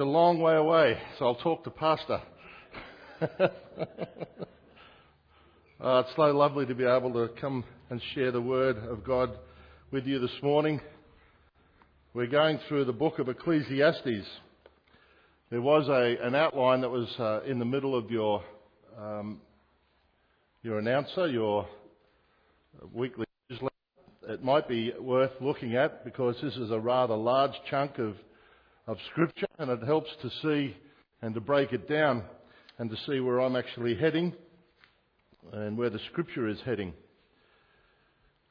a long way away, so I'll talk to Pastor. Uh, it's so lovely to be able to come and share the Word of God with you this morning. We're going through the book of Ecclesiastes. There was a, an outline that was uh, in the middle of your, um, your announcer, your weekly newsletter. It might be worth looking at because this is a rather large chunk of, of Scripture and it helps to see and to break it down and to see where I'm actually heading and where the scripture is heading.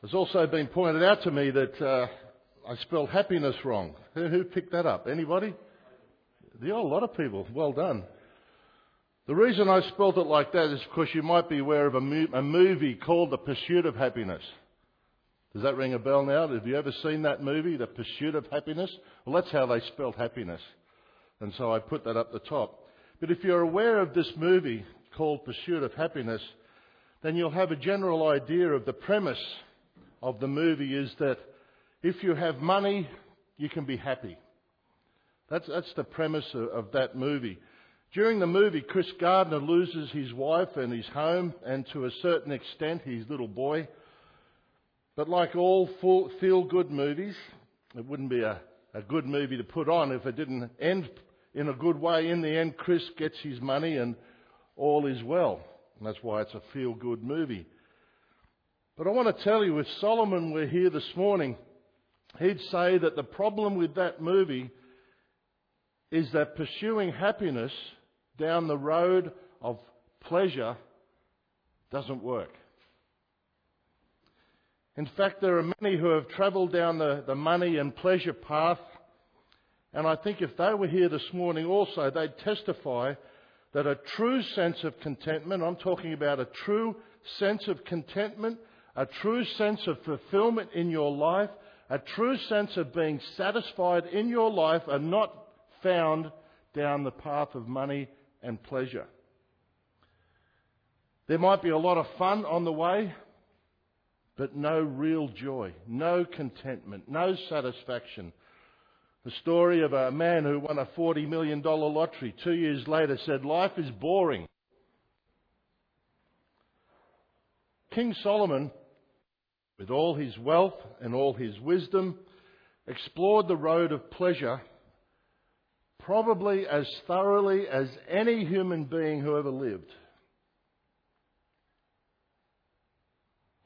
It's also been pointed out to me that uh, I spelled happiness wrong. Who, picked that up? Anybody? Yeah, a lot of people. Well done. The reason I spelled it like that is because you might be aware of a, mo- a movie called The Pursuit of Happyness. Does that ring a bell now? Have you ever seen that movie, The Pursuit of Happyness? Well, that's how they spelled happiness. And so I put that up the top. But if you're aware of this movie called Pursuit of Happyness, then you'll have a general idea of the premise of the movie is that if you have money, you can be happy. That's, that's the premise of, of that movie. During the movie, Chris Gardner loses his wife and his home, and to a certain extent, his little boy. But like all feel good movies, it wouldn't be a, a good movie to put on if it didn't end in a good way. In the end, Chris gets his money and all is well. And that's why it's a feel good movie. But I want to tell you, if Solomon were here this morning, he'd say that the problem with that movie is that pursuing happiness down the road of pleasure doesn't work. In fact, there are many who have travelled down the, the money and pleasure path, and I think if they were here this morning also, they'd testify that a true sense of contentment, I'm talking about a true sense of contentment, a true sense of fulfillment in your life, a true sense of being satisfied in your life are not found down the path of money and pleasure. There might be a lot of fun on the way, but no real joy, no contentment, no satisfaction, the story of a man who won a $40 million lottery two years later said, Life is boring. King Solomon, with all his wealth and all his wisdom, explored the road of pleasure probably as thoroughly as any human being who ever lived.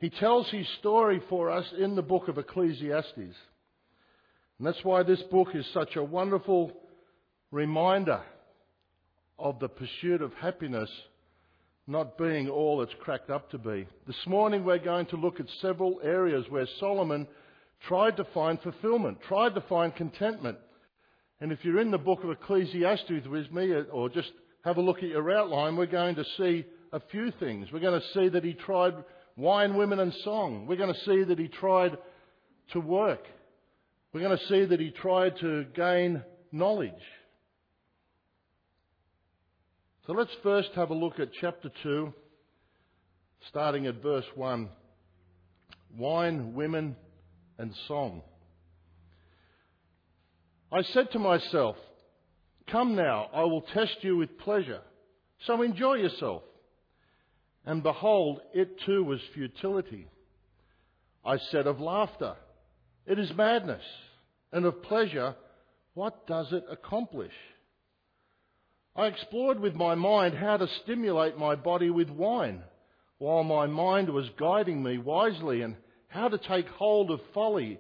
He tells his story for us in the book of Ecclesiastes. And that's why this book is such a wonderful reminder of the pursuit of happiness not being all it's cracked up to be. This morning we're going to look at several areas where Solomon tried to find fulfillment, tried to find contentment. And if you're in the book of Ecclesiastes with me, or just have a look at your outline, we're going to see a few things. We're going to see that he tried wine, women, and song. We're going to see that he tried to work. We're going to see that he tried to gain knowledge. So let's first have a look at chapter 2, starting at verse 1 Wine, women, and song. I said to myself, Come now, I will test you with pleasure. So enjoy yourself. And behold, it too was futility. I said of laughter, it is madness. And of pleasure, what does it accomplish? I explored with my mind how to stimulate my body with wine, while my mind was guiding me wisely and how to take hold of folly,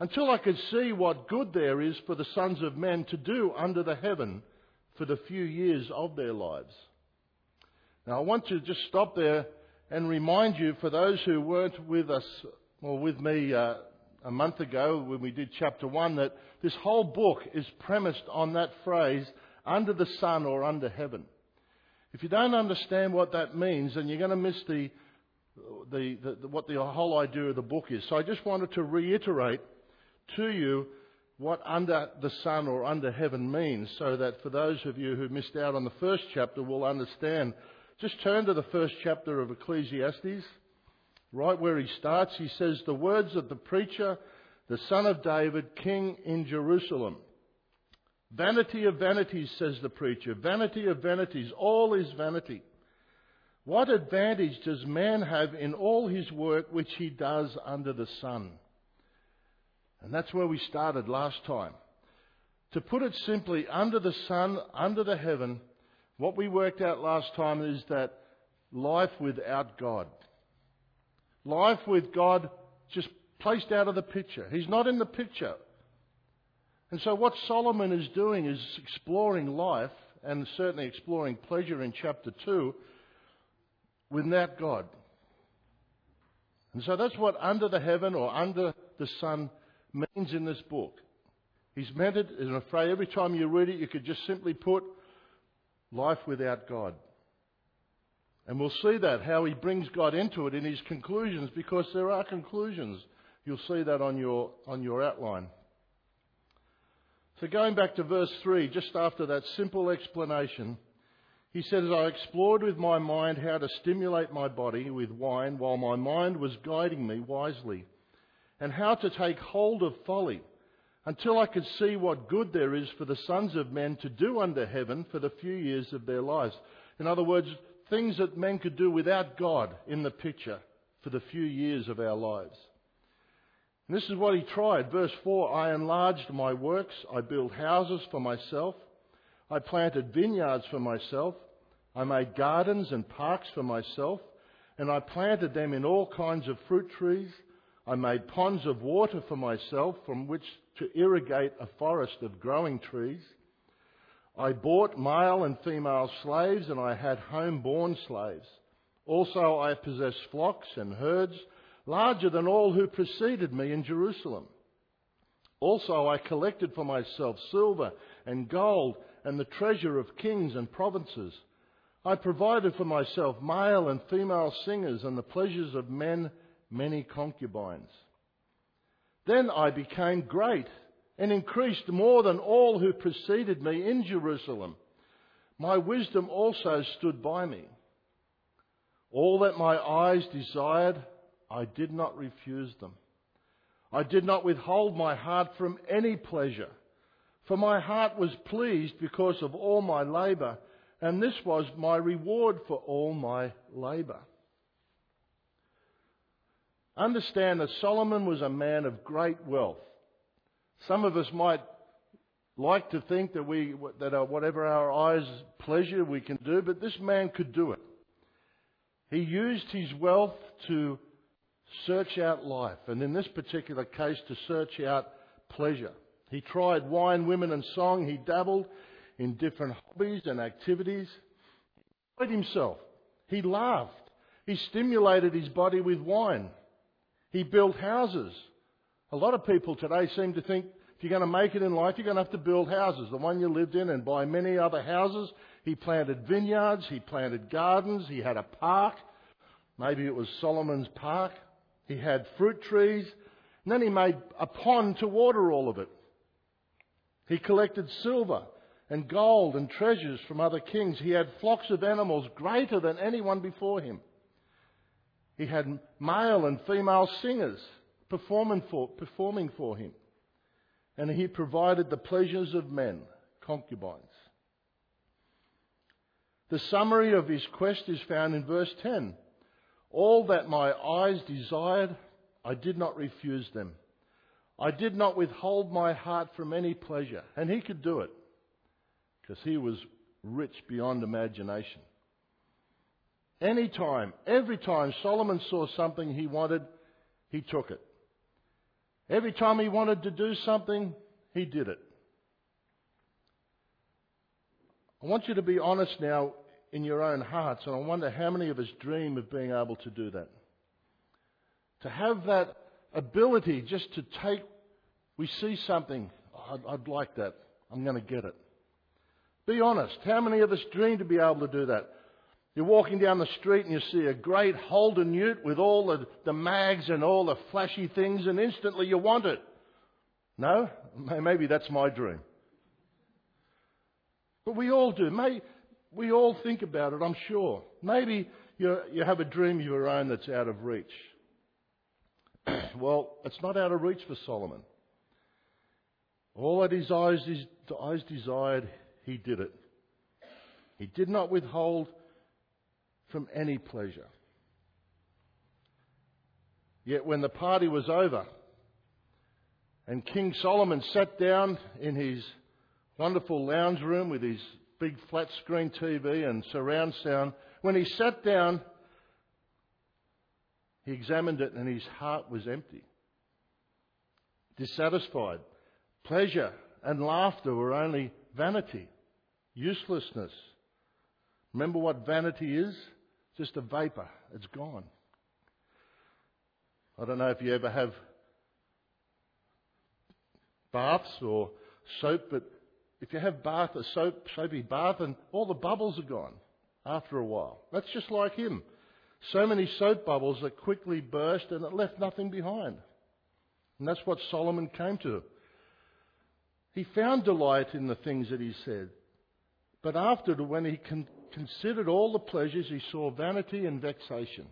until I could see what good there is for the sons of men to do under the heaven for the few years of their lives. Now I want to just stop there and remind you, for those who weren't with us or with me uh, a month ago when we did chapter 1 that this whole book is premised on that phrase, under the sun or under heaven. If you don't understand what that means, then you're going to miss the, the, the, the, what the whole idea of the book is. So I just wanted to reiterate to you what under the sun or under heaven means so that for those of you who missed out on the first chapter will understand. Just turn to the first chapter of Ecclesiastes. Right where he starts, he says, The words of the preacher, the son of David, king in Jerusalem. Vanity of vanities, says the preacher. Vanity of vanities. All is vanity. What advantage does man have in all his work which he does under the sun? And that's where we started last time. To put it simply, under the sun, under the heaven, what we worked out last time is that life without God. Life with God just placed out of the picture. He's not in the picture. And so what Solomon is doing is exploring life and certainly exploring pleasure in chapter 2 without God. And so that's what under the heaven or under the sun means in this book. He's meant it, I'm afraid every time you read it, you could just simply put life without God. And we'll see that, how he brings God into it in his conclusions, because there are conclusions. You'll see that on your, on your outline. So going back to verse 3, just after that simple explanation, he says, I explored with my mind how to stimulate my body with wine while my mind was guiding me wisely, and how to take hold of folly, until I could see what good there is for the sons of men to do under heaven for the few years of their lives. In other words, things that men could do without God in the picture for the few years of our lives. And this is what he tried. Verse 4 I enlarged my works, I built houses for myself, I planted vineyards for myself, I made gardens and parks for myself, and I planted them in all kinds of fruit trees. I made ponds of water for myself from which to irrigate a forest of growing trees. I bought male and female slaves, and I had home born slaves. Also, I possessed flocks and herds larger than all who preceded me in Jerusalem. Also, I collected for myself silver and gold and the treasure of kings and provinces. I provided for myself male and female singers and the pleasures of men, many concubines. Then I became great and increased more than all who preceded me in Jerusalem. My wisdom also stood by me. All that my eyes desired, I did not refuse them. I did not withhold my heart from any pleasure, for my heart was pleased because of all my labour, and this was my reward for all my labour. Understand that Solomon was a man of great wealth. Some of us might like to think that we that whatever our eyes pleasure we can do, but this man could do it. He used his wealth to search out life, and in this particular case, to search out pleasure. He tried wine, women, and song. He dabbled in different hobbies and activities. He enjoyed himself. He laughed. He stimulated his body with wine. He built houses. A lot of people today seem to think if you're going to make it in life, you're going to have to build houses. The one you lived in and buy many other houses. He planted vineyards. He planted gardens. He had a park. Maybe it was Solomon's Park. He had fruit trees. And then he made a pond to water all of it. He collected silver and gold and treasures from other kings. He had flocks of animals greater than anyone before him. He had male and female singers performing for, performing for him. And he provided the pleasures of men, concubines. The summary of his quest is found in verse 10. All that my eyes desired, I did not refuse them. I did not withhold my heart from any pleasure. And he could do it because he was rich beyond imagination. Any time, every time Solomon saw something he wanted, he took it. Every time he wanted to do something, he did it. I want you to be honest now in your own hearts, and I wonder how many of us dream of being able to do that. To have that ability just to take, we see something, I'd, I'd like that, I'm going to get it. Be honest. How many of us dream to be able to do that? You're walking down the street and you see a great Holden ute with all the, the mags and all the flashy things, and instantly you want it. No? Maybe that's my dream. But we all do. May, we all think about it, I'm sure. Maybe you you have a dream of your own that's out of reach. well, it's not out of reach for Solomon. All that his eyes, his eyes desired, he did it. He did not withhold from any pleasure. Yet when the party was over and King Solomon sat down in his wonderful lounge room with his big flat screen TV and surround sound, when he sat down, he examined it and his heart was empty, dissatisfied. Pleasure and laughter were only vanity, uselessness. Remember what vanity is? Just a vapor. It's gone. I don't know if you ever have baths or soap, but if you have bath, a soap, soapy bath, and all the bubbles are gone after a while. That's just like him. So many soap bubbles that quickly burst and it left nothing behind. And that's what Solomon came to. He found delight in the things that he said. But after, when he con- considered all the pleasures, he saw vanity and vexation.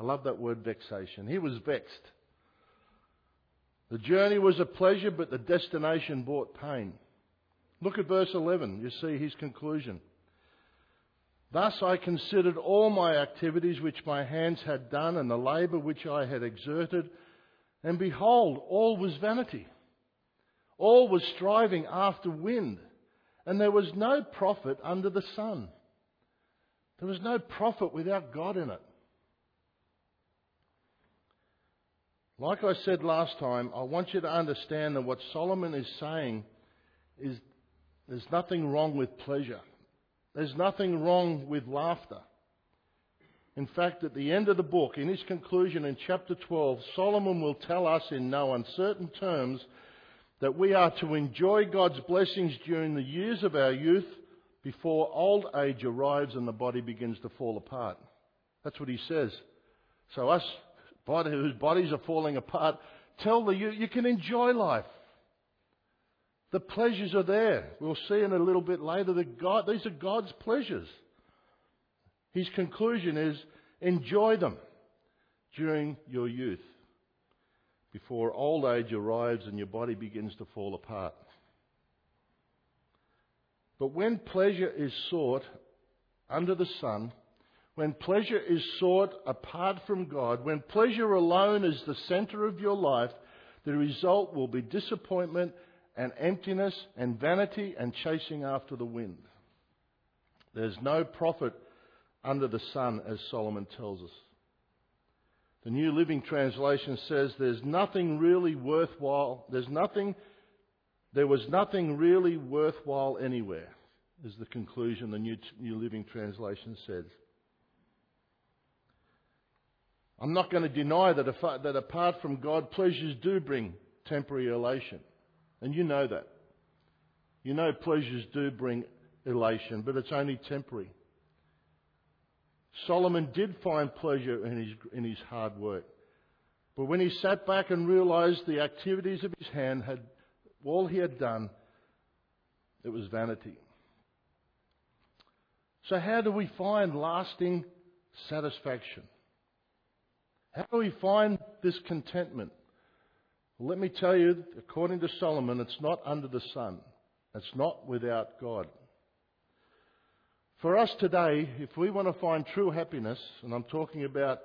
I love that word vexation. He was vexed. The journey was a pleasure, but the destination brought pain. Look at verse 11. You see his conclusion. Thus I considered all my activities which my hands had done and the labour which I had exerted, and behold, all was vanity. All was striving after wind, and there was no profit under the sun. There was no profit without God in it. Like I said last time, I want you to understand that what Solomon is saying is there's nothing wrong with pleasure. There's nothing wrong with laughter. In fact, at the end of the book, in his conclusion in chapter 12, Solomon will tell us in no uncertain terms that we are to enjoy God's blessings during the years of our youth before old age arrives and the body begins to fall apart. That's what he says. So us body, whose bodies are falling apart, tell the youth you can enjoy life. The pleasures are there. We'll see in a little bit later that God, these are God's pleasures. His conclusion is enjoy them during your youth before old age arrives and your body begins to fall apart. But when pleasure is sought under the sun, when pleasure is sought apart from God, when pleasure alone is the center of your life, the result will be disappointment and emptiness and vanity and chasing after the wind. There's no profit under the sun, as Solomon tells us. The New Living Translation says there's nothing really worthwhile, there's nothing, there was nothing really worthwhile anywhere, is the conclusion the New, New Living Translation says. I'm not going to deny that, that apart from God, pleasures do bring temporary elation. And you know that. You know pleasures do bring elation, but it's only temporary. Solomon did find pleasure in his, in his hard work. But when he sat back and realized the activities of his hand had all he had done, it was vanity. So, how do we find lasting satisfaction? How do we find this contentment? Well, let me tell you, according to Solomon, it's not under the sun. It's not without God. For us today, if we want to find true happiness, and I'm talking about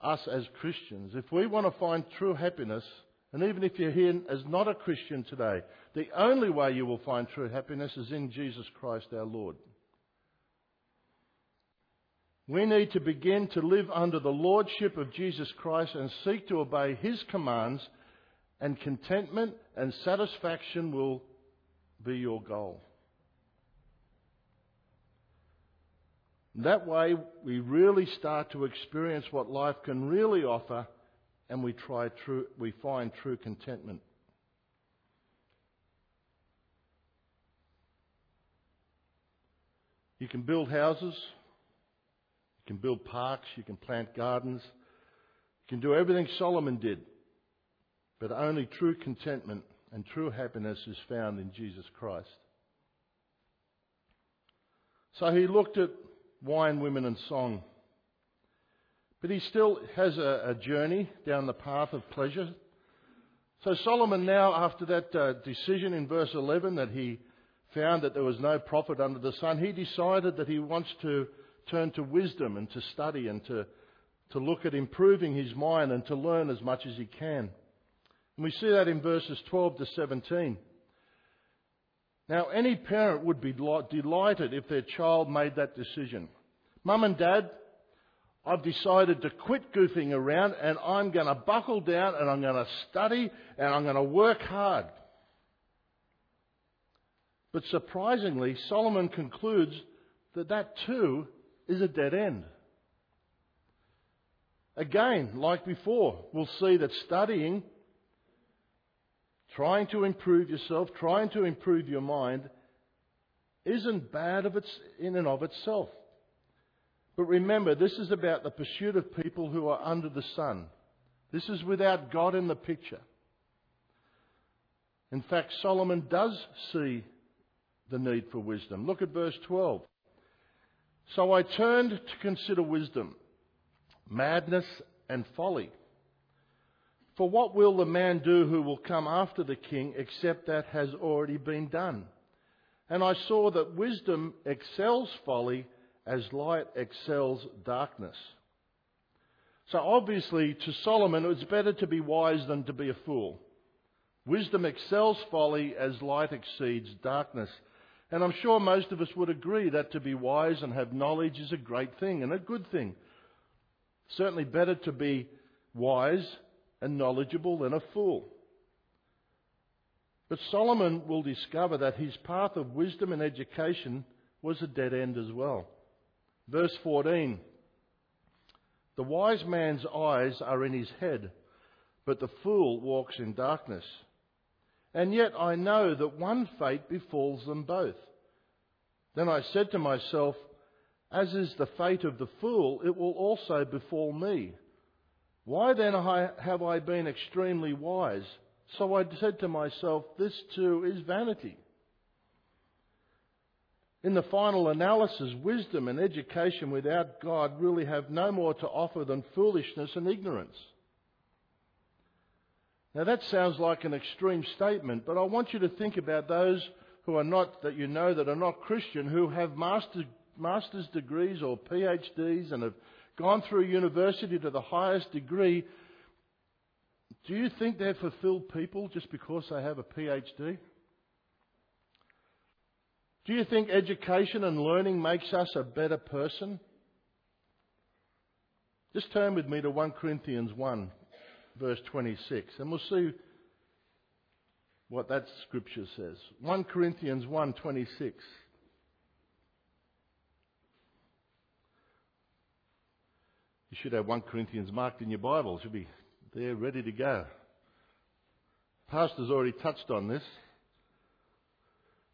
us as Christians, if we want to find true happiness, and even if you're here as not a Christian today, the only way you will find true happiness is in Jesus Christ our Lord. We need to begin to live under the lordship of Jesus Christ and seek to obey his commands and contentment and satisfaction will be your goal. That way, we really start to experience what life can really offer, and we try true, we find true contentment. You can build houses, you can build parks, you can plant gardens, you can do everything Solomon did. But only true contentment and true happiness is found in Jesus Christ. So he looked at wine, women, and song. But he still has a, a journey down the path of pleasure. So Solomon now, after that uh, decision in verse 11 that he found that there was no profit under the sun, he decided that he wants to turn to wisdom and to study and to, to look at improving his mind and to learn as much as he can. And we see that in verses 12 to 17. Now, any parent would be delighted if their child made that decision. Mum and dad, I've decided to quit goofing around and I'm going to buckle down and I'm going to study and I'm going to work hard. But surprisingly, Solomon concludes that that too is a dead end. Again, like before, we'll see that studying trying to improve yourself, trying to improve your mind, isn't bad of its, in and of itself. But remember, this is about the pursuit of people who are under the sun. This is without God in the picture. In fact, Solomon does see the need for wisdom. Look at verse 12. So I turned to consider wisdom, madness, and folly. For what will the man do who will come after the king except that has already been done? And I saw that wisdom excels folly as light excels darkness. So obviously, to Solomon, it was better to be wise than to be a fool. Wisdom excels folly as light exceeds darkness. And I'm sure most of us would agree that to be wise and have knowledge is a great thing and a good thing. Certainly better to be wise and knowledgeable than a fool. But Solomon will discover that his path of wisdom and education was a dead end as well. Verse 14 The wise man's eyes are in his head, but the fool walks in darkness. And yet I know that one fate befalls them both. Then I said to myself, As is the fate of the fool, it will also befall me. Why then have I been extremely wise? So I said to myself, This too is vanity. In the final analysis, wisdom and education without God really have no more to offer than foolishness and ignorance. Now that sounds like an extreme statement, but I want you to think about those who are not, that you know that are not Christian, who have master, master's degrees or PhDs and have gone through university to the highest degree, do you think they're fulfilled people just because they have a PhD? Do you think education and learning makes us a better person? Just turn with me to 1 Corinthians 1, verse 26, and we'll see what that scripture says. 1 Corinthians 1:26. You should have 1 Corinthians marked in your Bible. It should be there ready to go. Pastor's already touched on this.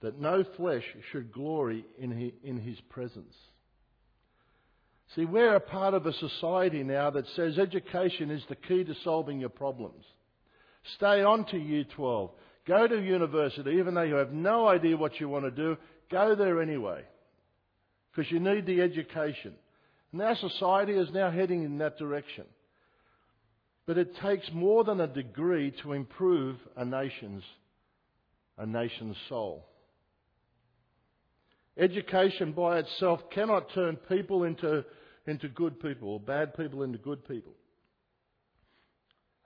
that no flesh should glory in his presence. See, we're a part of a society now that says education is the key to solving your problems. Stay on to year 12. Go to university, even though you have no idea what you want to do, go there anyway. Because you need the education. And our society is now heading in that direction. But it takes more than a degree to improve a nation's, a nation's soul. Education by itself cannot turn people into, into good people or bad people into good people.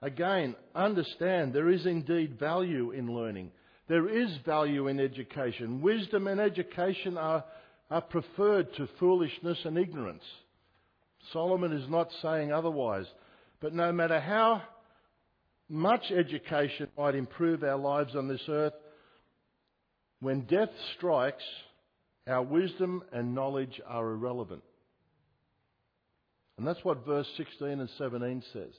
Again, understand there is indeed value in learning. There is value in education. Wisdom and education are, are preferred to foolishness and ignorance. Solomon is not saying otherwise. But no matter how much education might improve our lives on this earth, when death strikes, our wisdom and knowledge are irrelevant. And that's what verse 16 and 17 says.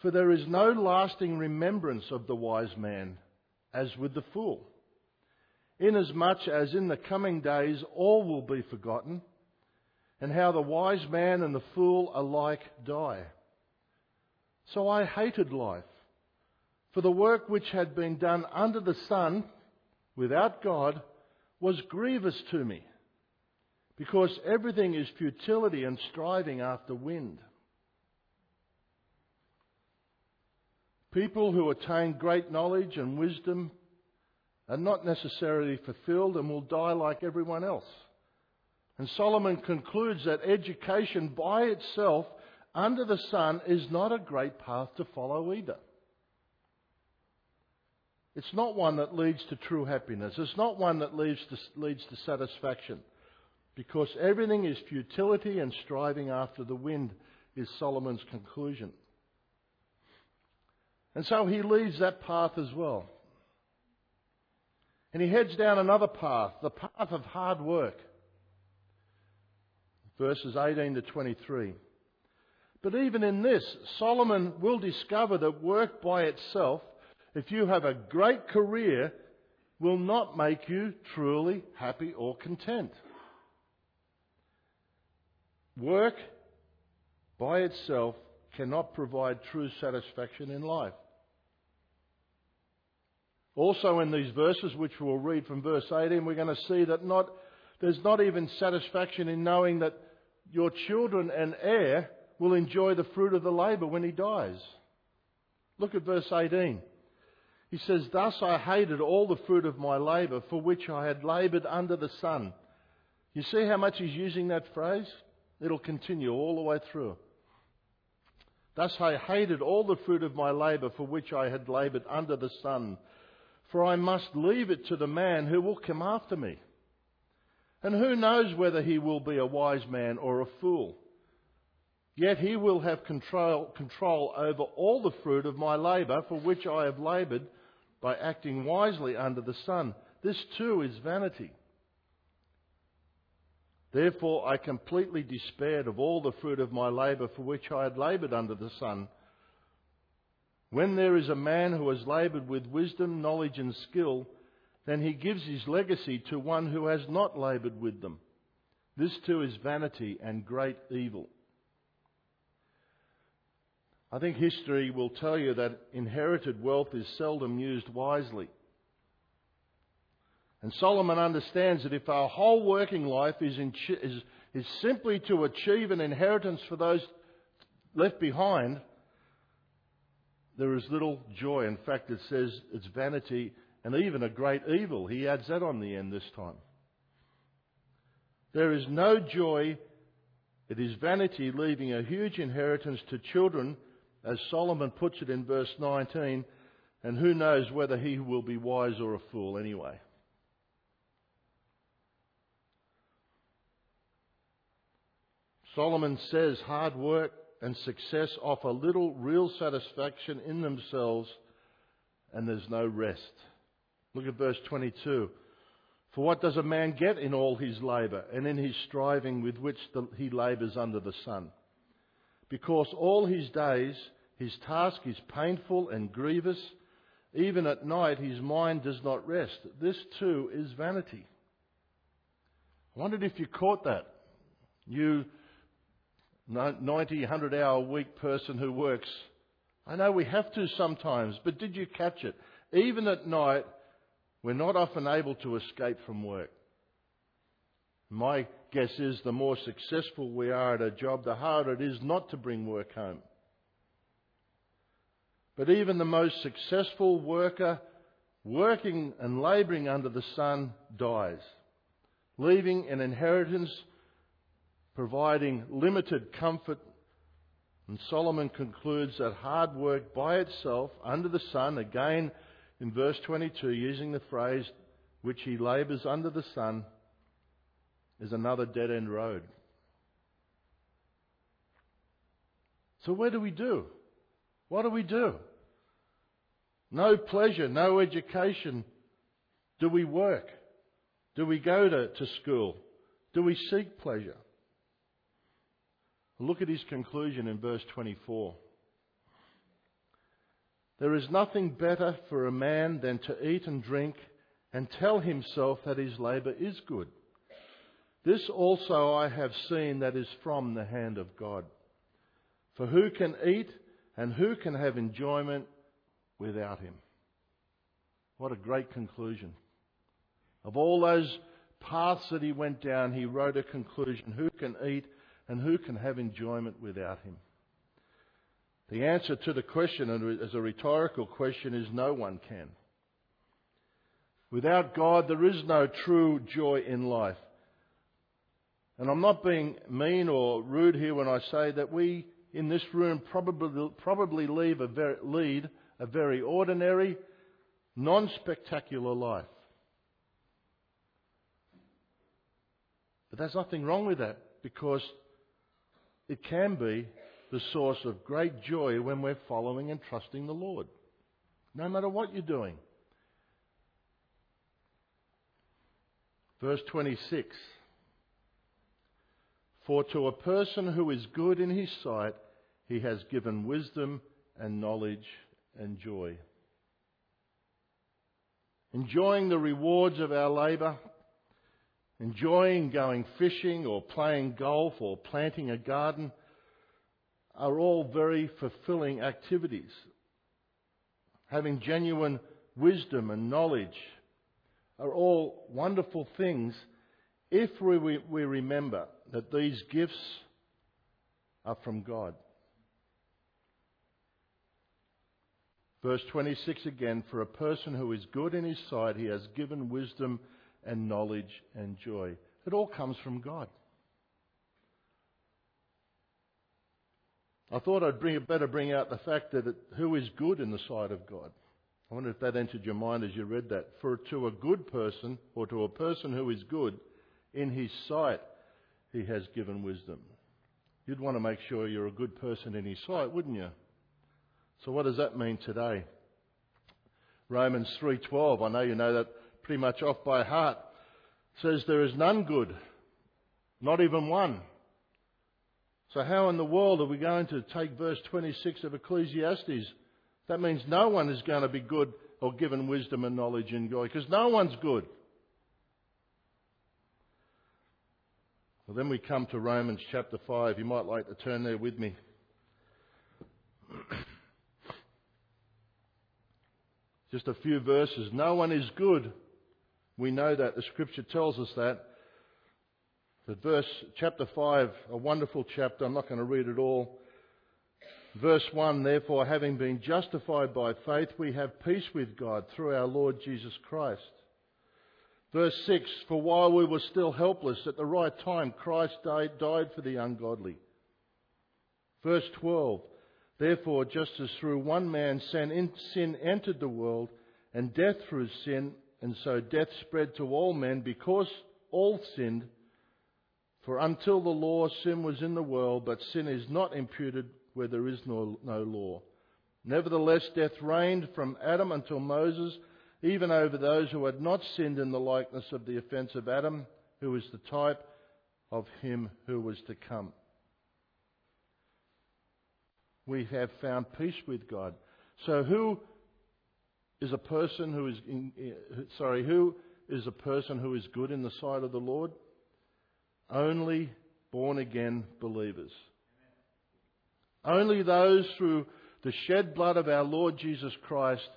For there is no lasting remembrance of the wise man as with the fool. Inasmuch as in the coming days all will be forgotten, and how the wise man and the fool alike die. So I hated life, for the work which had been done under the sun without God was grievous to me, because everything is futility and striving after wind. People who attain great knowledge and wisdom are not necessarily fulfilled and will die like everyone else. And Solomon concludes that education by itself under the sun is not a great path to follow either. It's not one that leads to true happiness. It's not one that leads to, leads to satisfaction. Because everything is futility and striving after the wind, is Solomon's conclusion. And so he leaves that path as well. And he heads down another path, the path of hard work. Verses 18 to 23. But even in this, Solomon will discover that work by itself, if you have a great career, will not make you truly happy or content. Work by itself cannot provide true satisfaction in life. Also, in these verses, which we'll read from verse 18, we're going to see that not, there's not even satisfaction in knowing that your children and heir will enjoy the fruit of the labour when he dies. Look at verse 18. He says, Thus I hated all the fruit of my labour for which I had laboured under the sun. You see how much he's using that phrase? It'll continue all the way through. Thus I hated all the fruit of my labour for which I had laboured under the sun, for I must leave it to the man who will come after me. And who knows whether he will be a wise man or a fool? Yet he will have control, control over all the fruit of my labour for which I have laboured by acting wisely under the sun. This too is vanity. Therefore I completely despaired of all the fruit of my labour for which I had laboured under the sun. When there is a man who has laboured with wisdom, knowledge, and skill, then he gives his legacy to one who has not laboured with them. This too is vanity and great evil. I think history will tell you that inherited wealth is seldom used wisely. And Solomon understands that if our whole working life is, is, is simply to achieve an inheritance for those left behind, there is little joy. In fact, it says it's vanity and even a great evil. He adds that on the end this time. There is no joy. It is vanity leaving a huge inheritance to children, as Solomon puts it in verse 19, and who knows whether he will be wise or a fool anyway. Solomon says hard work and success offer little real satisfaction in themselves and there's no rest. Look at verse 22. For what does a man get in all his labour and in his striving with which the, he labours under the sun? Because all his days his task is painful and grievous. Even at night his mind does not rest. This too is vanity. I wondered if you caught that. You 90, 100 hour week person who works. I know we have to sometimes, but did you catch it? Even at night, we're not often able to escape from work. My guess is the more successful we are at a job, the harder it is not to bring work home. But even the most successful worker, working and labouring under the sun, dies, leaving an inheritance providing limited comfort. And Solomon concludes that hard work by itself, under the sun, again in verse 22, using the phrase, which he labours under the sun, is another dead end road. So, where do we do? What do we do? No pleasure, no education. Do we work? Do we go to, to school? Do we seek pleasure? Look at his conclusion in verse 24. There is nothing better for a man than to eat and drink and tell himself that his labour is good. This also I have seen that is from the hand of God. For who can eat and who can have enjoyment without him? What a great conclusion. Of all those paths that he went down, he wrote a conclusion. Who can eat and who can have enjoyment without him? The answer to the question, as a rhetorical question, is no one can. Without God, there is no true joy in life. And I'm not being mean or rude here when I say that we in this room probably, probably lead, a very, lead a very ordinary, non spectacular life. But there's nothing wrong with that because it can be the source of great joy when we're following and trusting the Lord, no matter what you're doing. Verse 26 For to a person who is good in his sight, he has given wisdom and knowledge and joy. Enjoying the rewards of our labour, enjoying going fishing or playing golf or planting a garden are all very fulfilling activities. Having genuine wisdom and knowledge are all wonderful things if we, we remember that these gifts are from God. Verse 26 again, for a person who is good in his sight, he has given wisdom and knowledge and joy. It all comes from God. I thought I'd bring, better bring out the fact that it, who is good in the sight of God. I wonder if that entered your mind as you read that. For to a good person, or to a person who is good, in his sight, he has given wisdom. You'd want to make sure you're a good person in his sight, wouldn't you? So what does that mean today? Romans 3:12, I know you know that pretty much off by heart, says there is none good, not even one. So how in the world are we going to take verse 26 of Ecclesiastes? That means no one is going to be good or given wisdom and knowledge in God, because no one's good. Well, then we come to Romans chapter 5. You might like to turn there with me. Just a few verses. No one is good. We know that. The scripture tells us that. But verse, chapter 5, a wonderful chapter. I'm not going to read it all. Verse 1 Therefore, having been justified by faith, we have peace with God through our Lord Jesus Christ. Verse 6 For while we were still helpless, at the right time, Christ died, died for the ungodly. Verse 12 Therefore, just as through one man sin entered the world, and death through sin, and so death spread to all men because all sinned. For until the law, sin was in the world, but sin is not imputed where there is no, no law. Nevertheless, death reigned from Adam until Moses, even over those who had not sinned in the likeness of the offence of Adam, who is the type of him who was to come we have found peace with God. So who is a person who is in, eh, sorry, who is a person who is good in the sight of the Lord? Only born again believers. Only those through the shed blood of our Lord Jesus Christ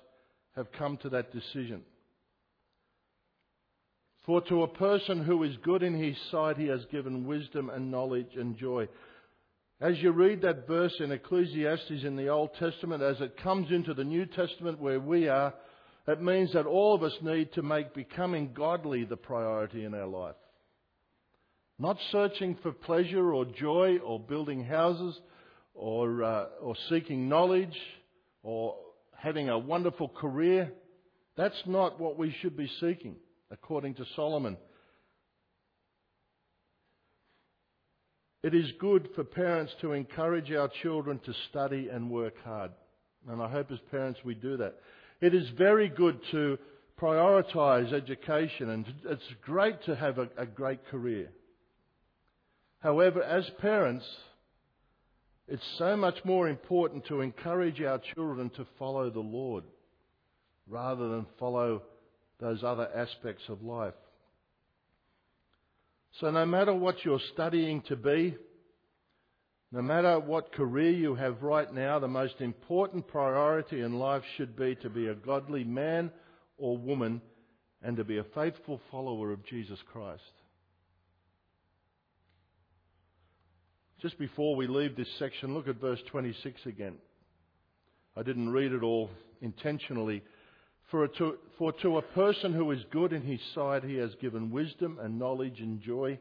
have come to that decision. For to a person who is good in his sight, he has given wisdom and knowledge and joy. As you read that verse in Ecclesiastes in the Old Testament, as it comes into the New Testament where we are, it means that all of us need to make becoming godly the priority in our life. Not searching for pleasure or joy or building houses or, uh, or seeking knowledge or having a wonderful career. That's not what we should be seeking, according to Solomon. It is good for parents to encourage our children to study and work hard. And I hope as parents we do that. It is very good to prioritise education and it's great to have a, a great career. However, as parents, it's so much more important to encourage our children to follow the Lord rather than follow those other aspects of life. So, no matter what you're studying to be, no matter what career you have right now, the most important priority in life should be to be a godly man or woman and to be a faithful follower of Jesus Christ. Just before we leave this section, look at verse 26 again. I didn't read it all intentionally. For to, for to a person who is good in his sight, he has given wisdom and knowledge and joy,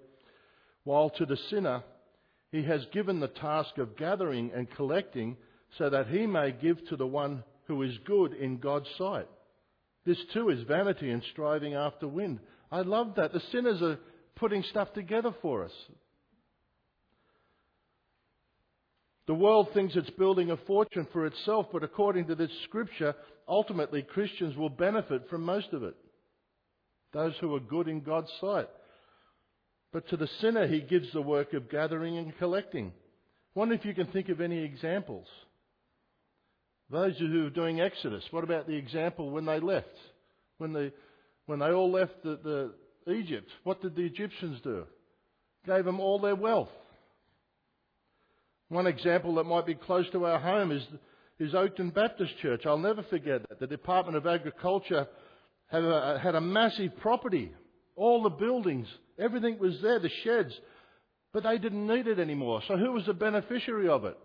while to the sinner, he has given the task of gathering and collecting so that he may give to the one who is good in God's sight. This too is vanity and striving after wind. I love that. The sinners are putting stuff together for us. The world thinks it's building a fortune for itself, but according to this scripture, ultimately Christians will benefit from most of it. Those who are good in God's sight. But to the sinner, he gives the work of gathering and collecting. Wonder if you can think of any examples. Those who are doing Exodus, what about the example when they left? When they, when they all left the, the Egypt, what did the Egyptians do? Gave them all their wealth. One example that might be close to our home is, is Oakton Baptist Church. I'll never forget that. The Department of Agriculture had a, had a massive property. All the buildings, everything was there, the sheds. But they didn't need it anymore. So who was the beneficiary of it?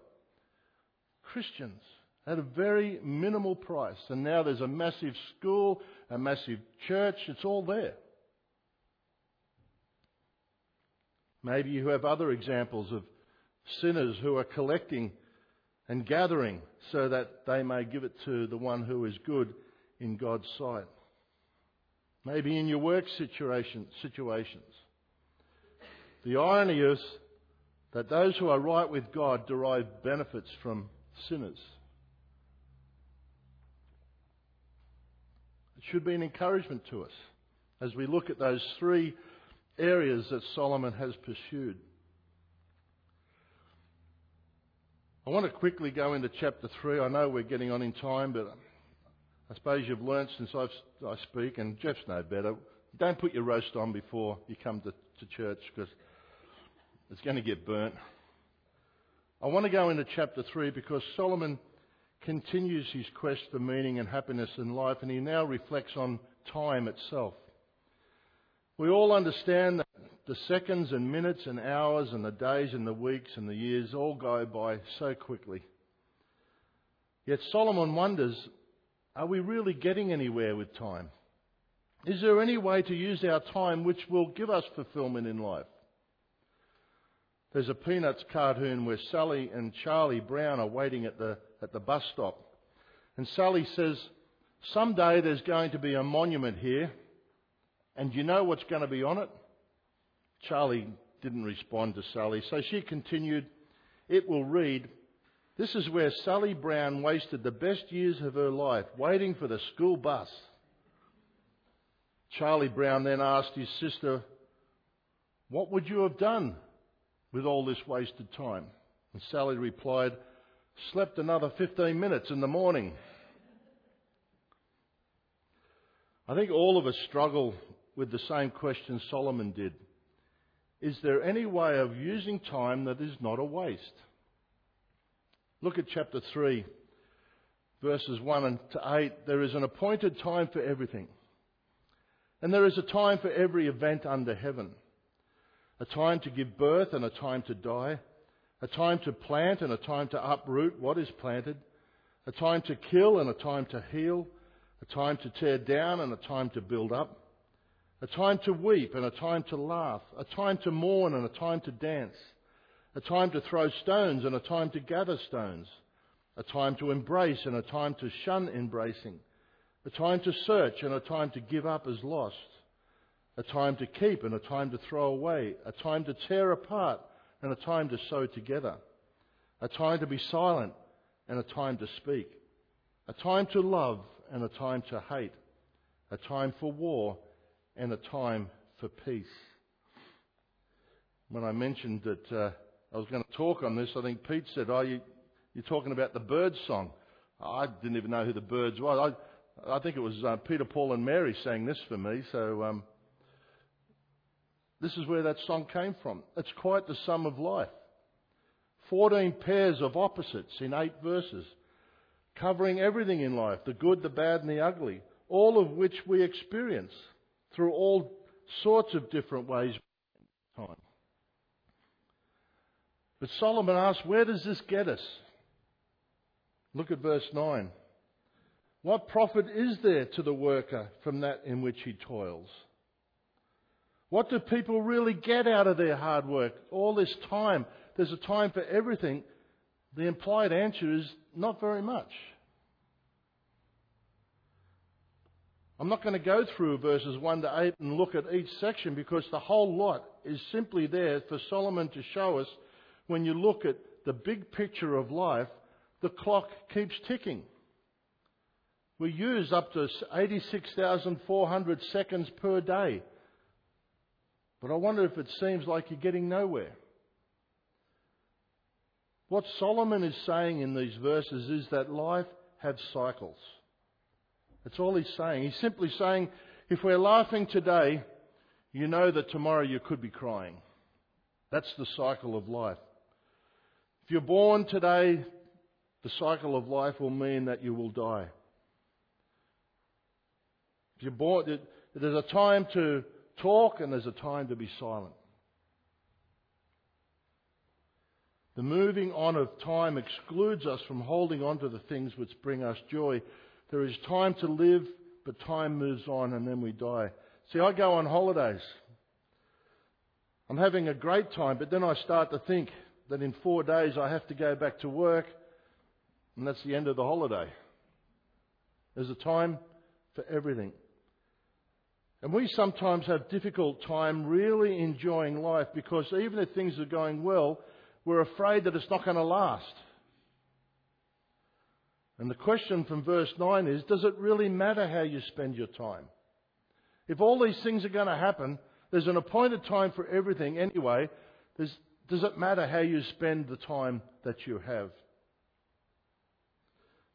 Christians at a very minimal price. And now there's a massive school, a massive church, it's all there. Maybe you have other examples of sinners who are collecting and gathering so that they may give it to the one who is good in God's sight. Maybe in your work situation, situations. The irony is that those who are right with God derive benefits from sinners. It should be an encouragement to us as we look at those three areas that Solomon has pursued. I want to quickly go into chapter 3. I know we're getting on in time, but I suppose you've learnt since I've, i speak, and Jeff's no better. Don't put your roast on before you come to, to church because it's going to get burnt. I want to go into chapter 3 because Solomon continues his quest for meaning and happiness in life, and he now reflects on time itself. We all understand that the seconds and minutes and hours and the days and the weeks and the years all go by so quickly. Yet Solomon wonders are we really getting anywhere with time? Is there any way to use our time which will give us fulfillment in life? There's a Peanuts cartoon where Sally and Charlie Brown are waiting at the at the bus stop. And Sally says, Someday there's going to be a monument here, and you know what's going to be on it? Charlie didn't respond to Sally, so she continued, It will read, This is where Sally Brown wasted the best years of her life, waiting for the school bus. Charlie Brown then asked his sister, What would you have done with all this wasted time? And Sally replied, Slept another 15 minutes in the morning. I think all of us struggle with the same question Solomon did. Is there any way of using time that is not a waste? Look at chapter 3, verses 1 to 8. There is an appointed time for everything. And there is a time for every event under heaven. A time to give birth and a time to die a time to plant and a time to uproot what is planted, a time to kill and a time to heal, a time to tear down and a time to build up, a time to weep and a time to laugh, a time to mourn and a time to dance, a time to throw stones and a time to gather stones, a time to embrace and a time to shun embracing, a time to search and a time to give up as lost, a time to keep and a time to throw away, a time to tear apart and a time to sew together, a time to be silent and a time to speak, a time to love and a time to hate, a time for war and a time for peace. When I mentioned that uh, I was going to talk on this, I think Pete said, "Oh, you, you're talking about the Byrds song." I didn't even know who the Byrds were. I, I think it was uh, Peter, Paul, and Mary sang this for me. So um, this is where that song came from. It's quite the sum of life. 14 pairs of opposites in eight verses, covering everything in life the good, the bad, and the ugly, all of which we experience through all sorts of different ways. Time. But Solomon asks, where does this get us? Look at verse 9. What profit is there to the worker from that in which he toils? What do people really get out of their hard work? All this time, there's a time for everything. The implied answer is not very much. I'm not going to go through verses 1 to 8 and look at each section because the whole lot is simply there for Solomon to show us when you look at the big picture of life, the clock keeps ticking. We use up to 86,400 seconds per day. But I wonder if it seems like you're getting nowhere. What Solomon is saying in these verses is that life has cycles. That's all he's saying. He's simply saying, if we're laughing today, you know that tomorrow you could be crying. That's the cycle of life. If you're born today, the cycle of life will mean that you will die. If you're born, there's a time to talk and there's a time to be silent. The moving on of time excludes us from holding on to the things which bring us joy. There is time to live, but time moves on and then we die. See, I go on holidays. I'm having a great time, but then I start to think that in four days I have to go back to work, and that's the end of the holiday. There's a time for everything. And we sometimes have difficult time really enjoying life because even if things are going well, we're afraid that it's not going to last. And the question from verse 9 is Does it really matter how you spend your time? If all these things are going to happen, there's an appointed time for everything anyway. does it matter how you spend the time that you have?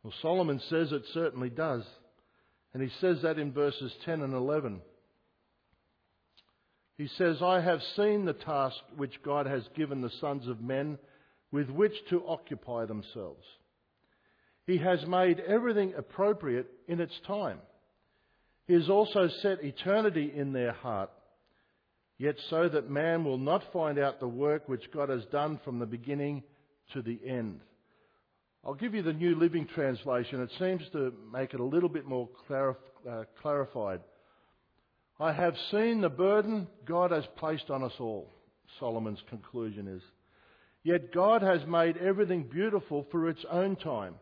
Well, Solomon says it certainly does. And he says that in verses 10 and 11. He says, I have seen the task which God has given the sons of men with which to occupy themselves. He has made everything appropriate in its time. He has also set eternity in their heart, yet so that man will not find out the work which God has done from the beginning to the end. I'll give you the New Living Translation. It seems to make it a little bit more clarif- uh, clarified. I have seen the burden God has placed on us all, Solomon's conclusion is. Yet God has made everything beautiful for its own time.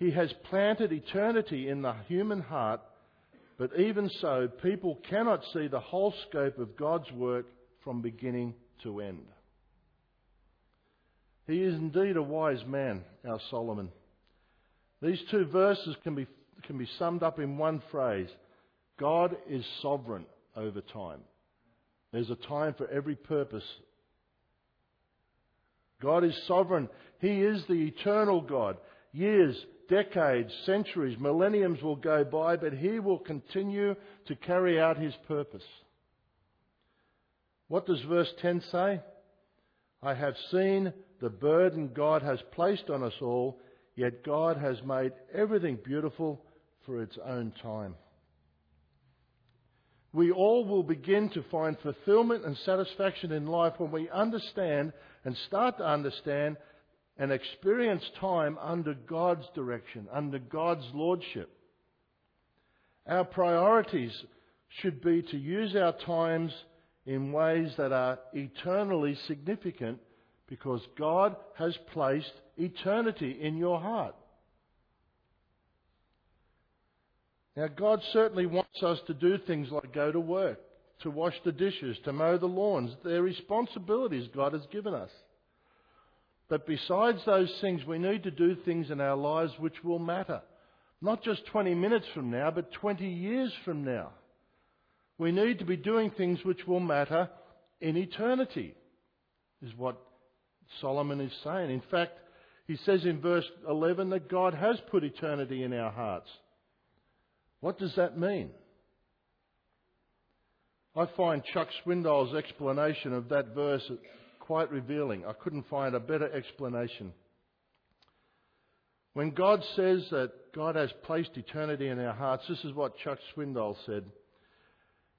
He has planted eternity in the human heart, but even so, people cannot see the whole scope of God's work from beginning to end. He is indeed a wise man, our Solomon. These two verses can be, can be summed up in one phrase God is sovereign over time. There's a time for every purpose. God is sovereign. He is the eternal God. Years, decades, centuries, millenniums will go by, but He will continue to carry out His purpose. What does verse 10 say? I have seen the burden God has placed on us all, yet God has made everything beautiful for its own time we all will begin to find fulfillment and satisfaction in life when we understand and start to understand and experience time under God's direction, under God's lordship. Our priorities should be to use our times in ways that are eternally significant because God has placed eternity in your heart. Now, God certainly wants us to do things like go to work, to wash the dishes, to mow the lawns. They're responsibilities God has given us. But besides those things, we need to do things in our lives which will matter. Not just 20 minutes from now, but 20 years from now. We need to be doing things which will matter in eternity, is what Solomon is saying. In fact, he says in verse 11 that God has put eternity in our hearts. What does that mean? I find Chuck Swindoll's explanation of that verse quite revealing. I couldn't find a better explanation. When God says that God has placed eternity in our hearts, this is what Chuck Swindoll said.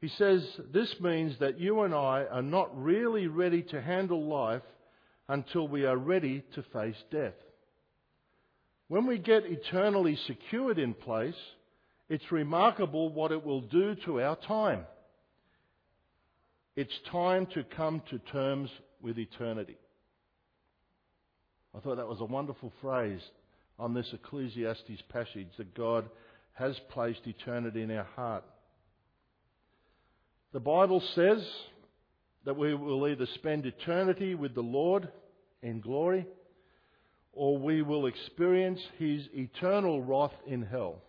He says, This means that you and I are not really ready to handle life until we are ready to face death. When we get eternally secured in place, it's remarkable what it will do to our time. It's time to come to terms with eternity. I thought that was a wonderful phrase on this Ecclesiastes passage that God has placed eternity in our heart. The Bible says that we will either spend eternity with the Lord in glory or we will experience his eternal wrath in hell.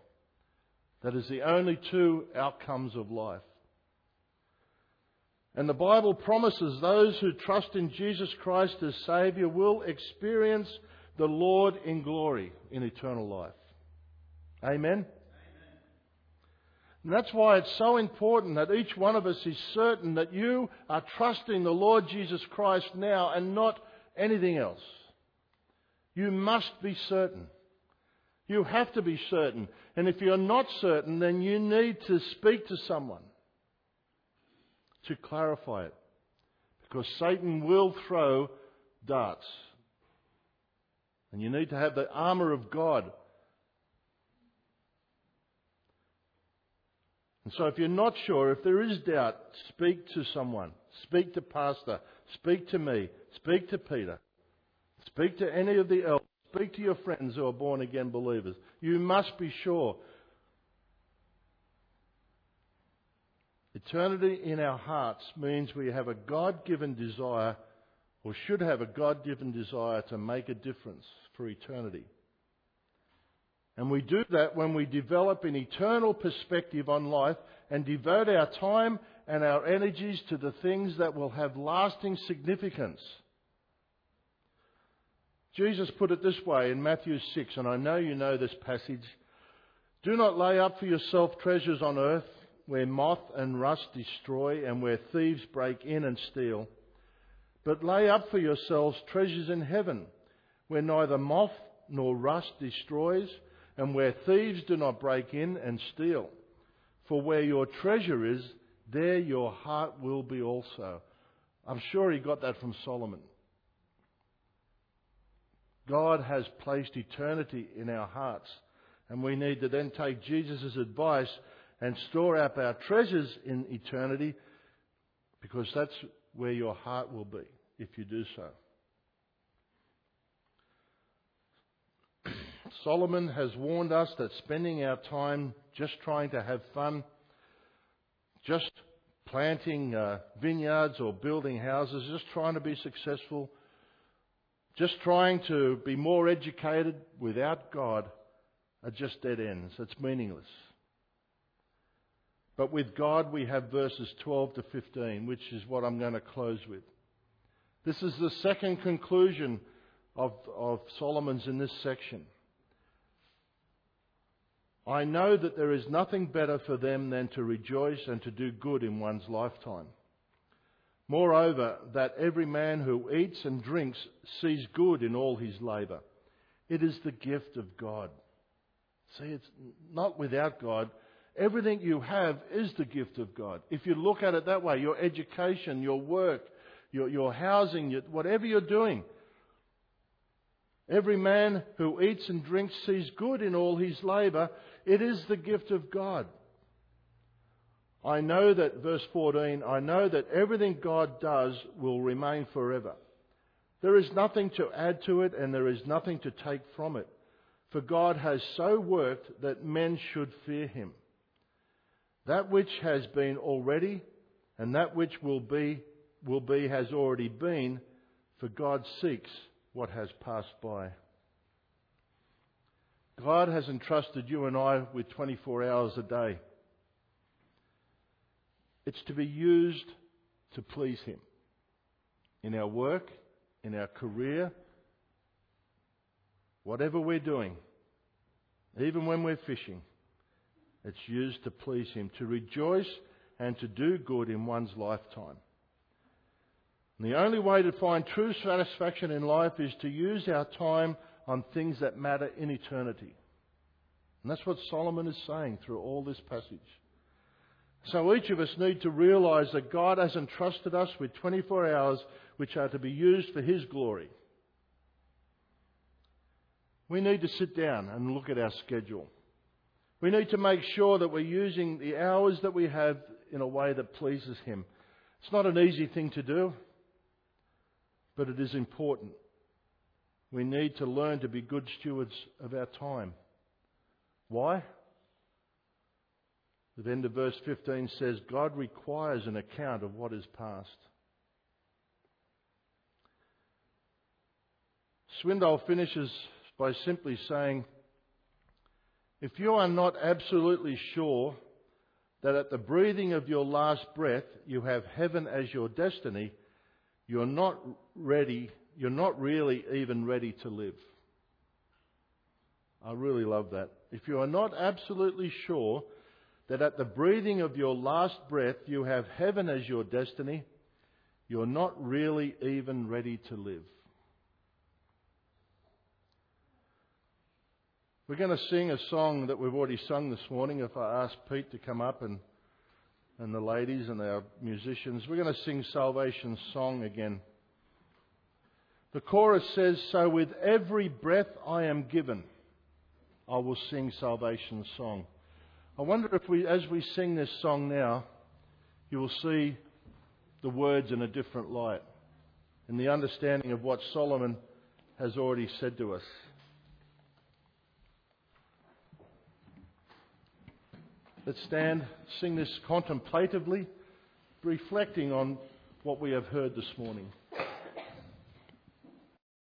That is the only two outcomes of life. And the Bible promises those who trust in Jesus Christ as Saviour will experience the Lord in glory in eternal life. Amen? And that's why it's so important that each one of us is certain that you are trusting the Lord Jesus Christ now and not anything else. You must be certain. You have to be certain. And if you're not certain, then you need to speak to someone to clarify it. Because Satan will throw darts. And you need to have the armour of God. And so if you're not sure, if there is doubt, speak to someone. Speak to Pastor. Speak to me. Speak to Peter. Speak to any of the elders. Speak to your friends who are born again believers. You must be sure. Eternity in our hearts means we have a God given desire, or should have a God given desire to make a difference for eternity. And we do that when we develop an eternal perspective on life and devote our time and our energies to the things that will have lasting significance. Jesus put it this way in Matthew 6, and I know you know this passage. Do not lay up for yourself treasures on earth where moth and rust destroy and where thieves break in and steal. But lay up for yourselves treasures in heaven where neither moth nor rust destroys and where thieves do not break in and steal. For where your treasure is, there your heart will be also. I'm sure he got that from Solomon. God has placed eternity in our hearts, and we need to then take Jesus' advice and store up our treasures in eternity because that's where your heart will be if you do so. Solomon has warned us that spending our time just trying to have fun, just planting uh, vineyards or building houses, just trying to be successful, just trying to be more educated without God are just dead ends. It's meaningless. But with God, we have verses 12 to 15, which is what I'm going to close with. This is the second conclusion of, of Solomon's in this section. I know that there is nothing better for them than to rejoice and to do good in one's lifetime. Moreover, that every man who eats and drinks sees good in all his labour. It is the gift of God. See, it's not without God. Everything you have is the gift of God. If you look at it that way, your education, your work, your, your housing, your, whatever you're doing, every man who eats and drinks sees good in all his labour. It is the gift of God. I know that, verse 14, I know that everything God does will remain forever. There is nothing to add to it and there is nothing to take from it. For God has so worked that men should fear him. That which has been already and that which will be, will be has already been, for God seeks what has passed by. God has entrusted you and I with 24 hours a day. It's to be used to please Him in our work, in our career, whatever we're doing, even when we're fishing, it's used to please Him, to rejoice and to do good in one's lifetime. And the only way to find true satisfaction in life is to use our time on things that matter in eternity. And that's what Solomon is saying through all this passage. So each of us need to realise that God has entrusted us with 24 hours which are to be used for His glory. We need to sit down and look at our schedule. We need to make sure that we're using the hours that we have in a way that pleases Him. It's not an easy thing to do, but it is important. We need to learn to be good stewards of our time. Why? The end of verse 15 says, God requires an account of what is past. Swindoll finishes by simply saying, if you are not absolutely sure that at the breathing of your last breath you have heaven as your destiny, you're not ready, you're not really even ready to live. I really love that. If you are not absolutely sure that at the breathing of your last breath you have heaven as your destiny, you're not really even ready to live. We're going to sing a song that we've already sung this morning. If I ask Pete to come up and, and the ladies and our musicians, we're going to sing Salvation's song again. The chorus says, So with every breath I am given, I will sing Salvation's song. I wonder if we, as we sing this song now, you will see the words in a different light, in the understanding of what Solomon has already said to us. Let's stand, sing this contemplatively, reflecting on what we have heard this morning.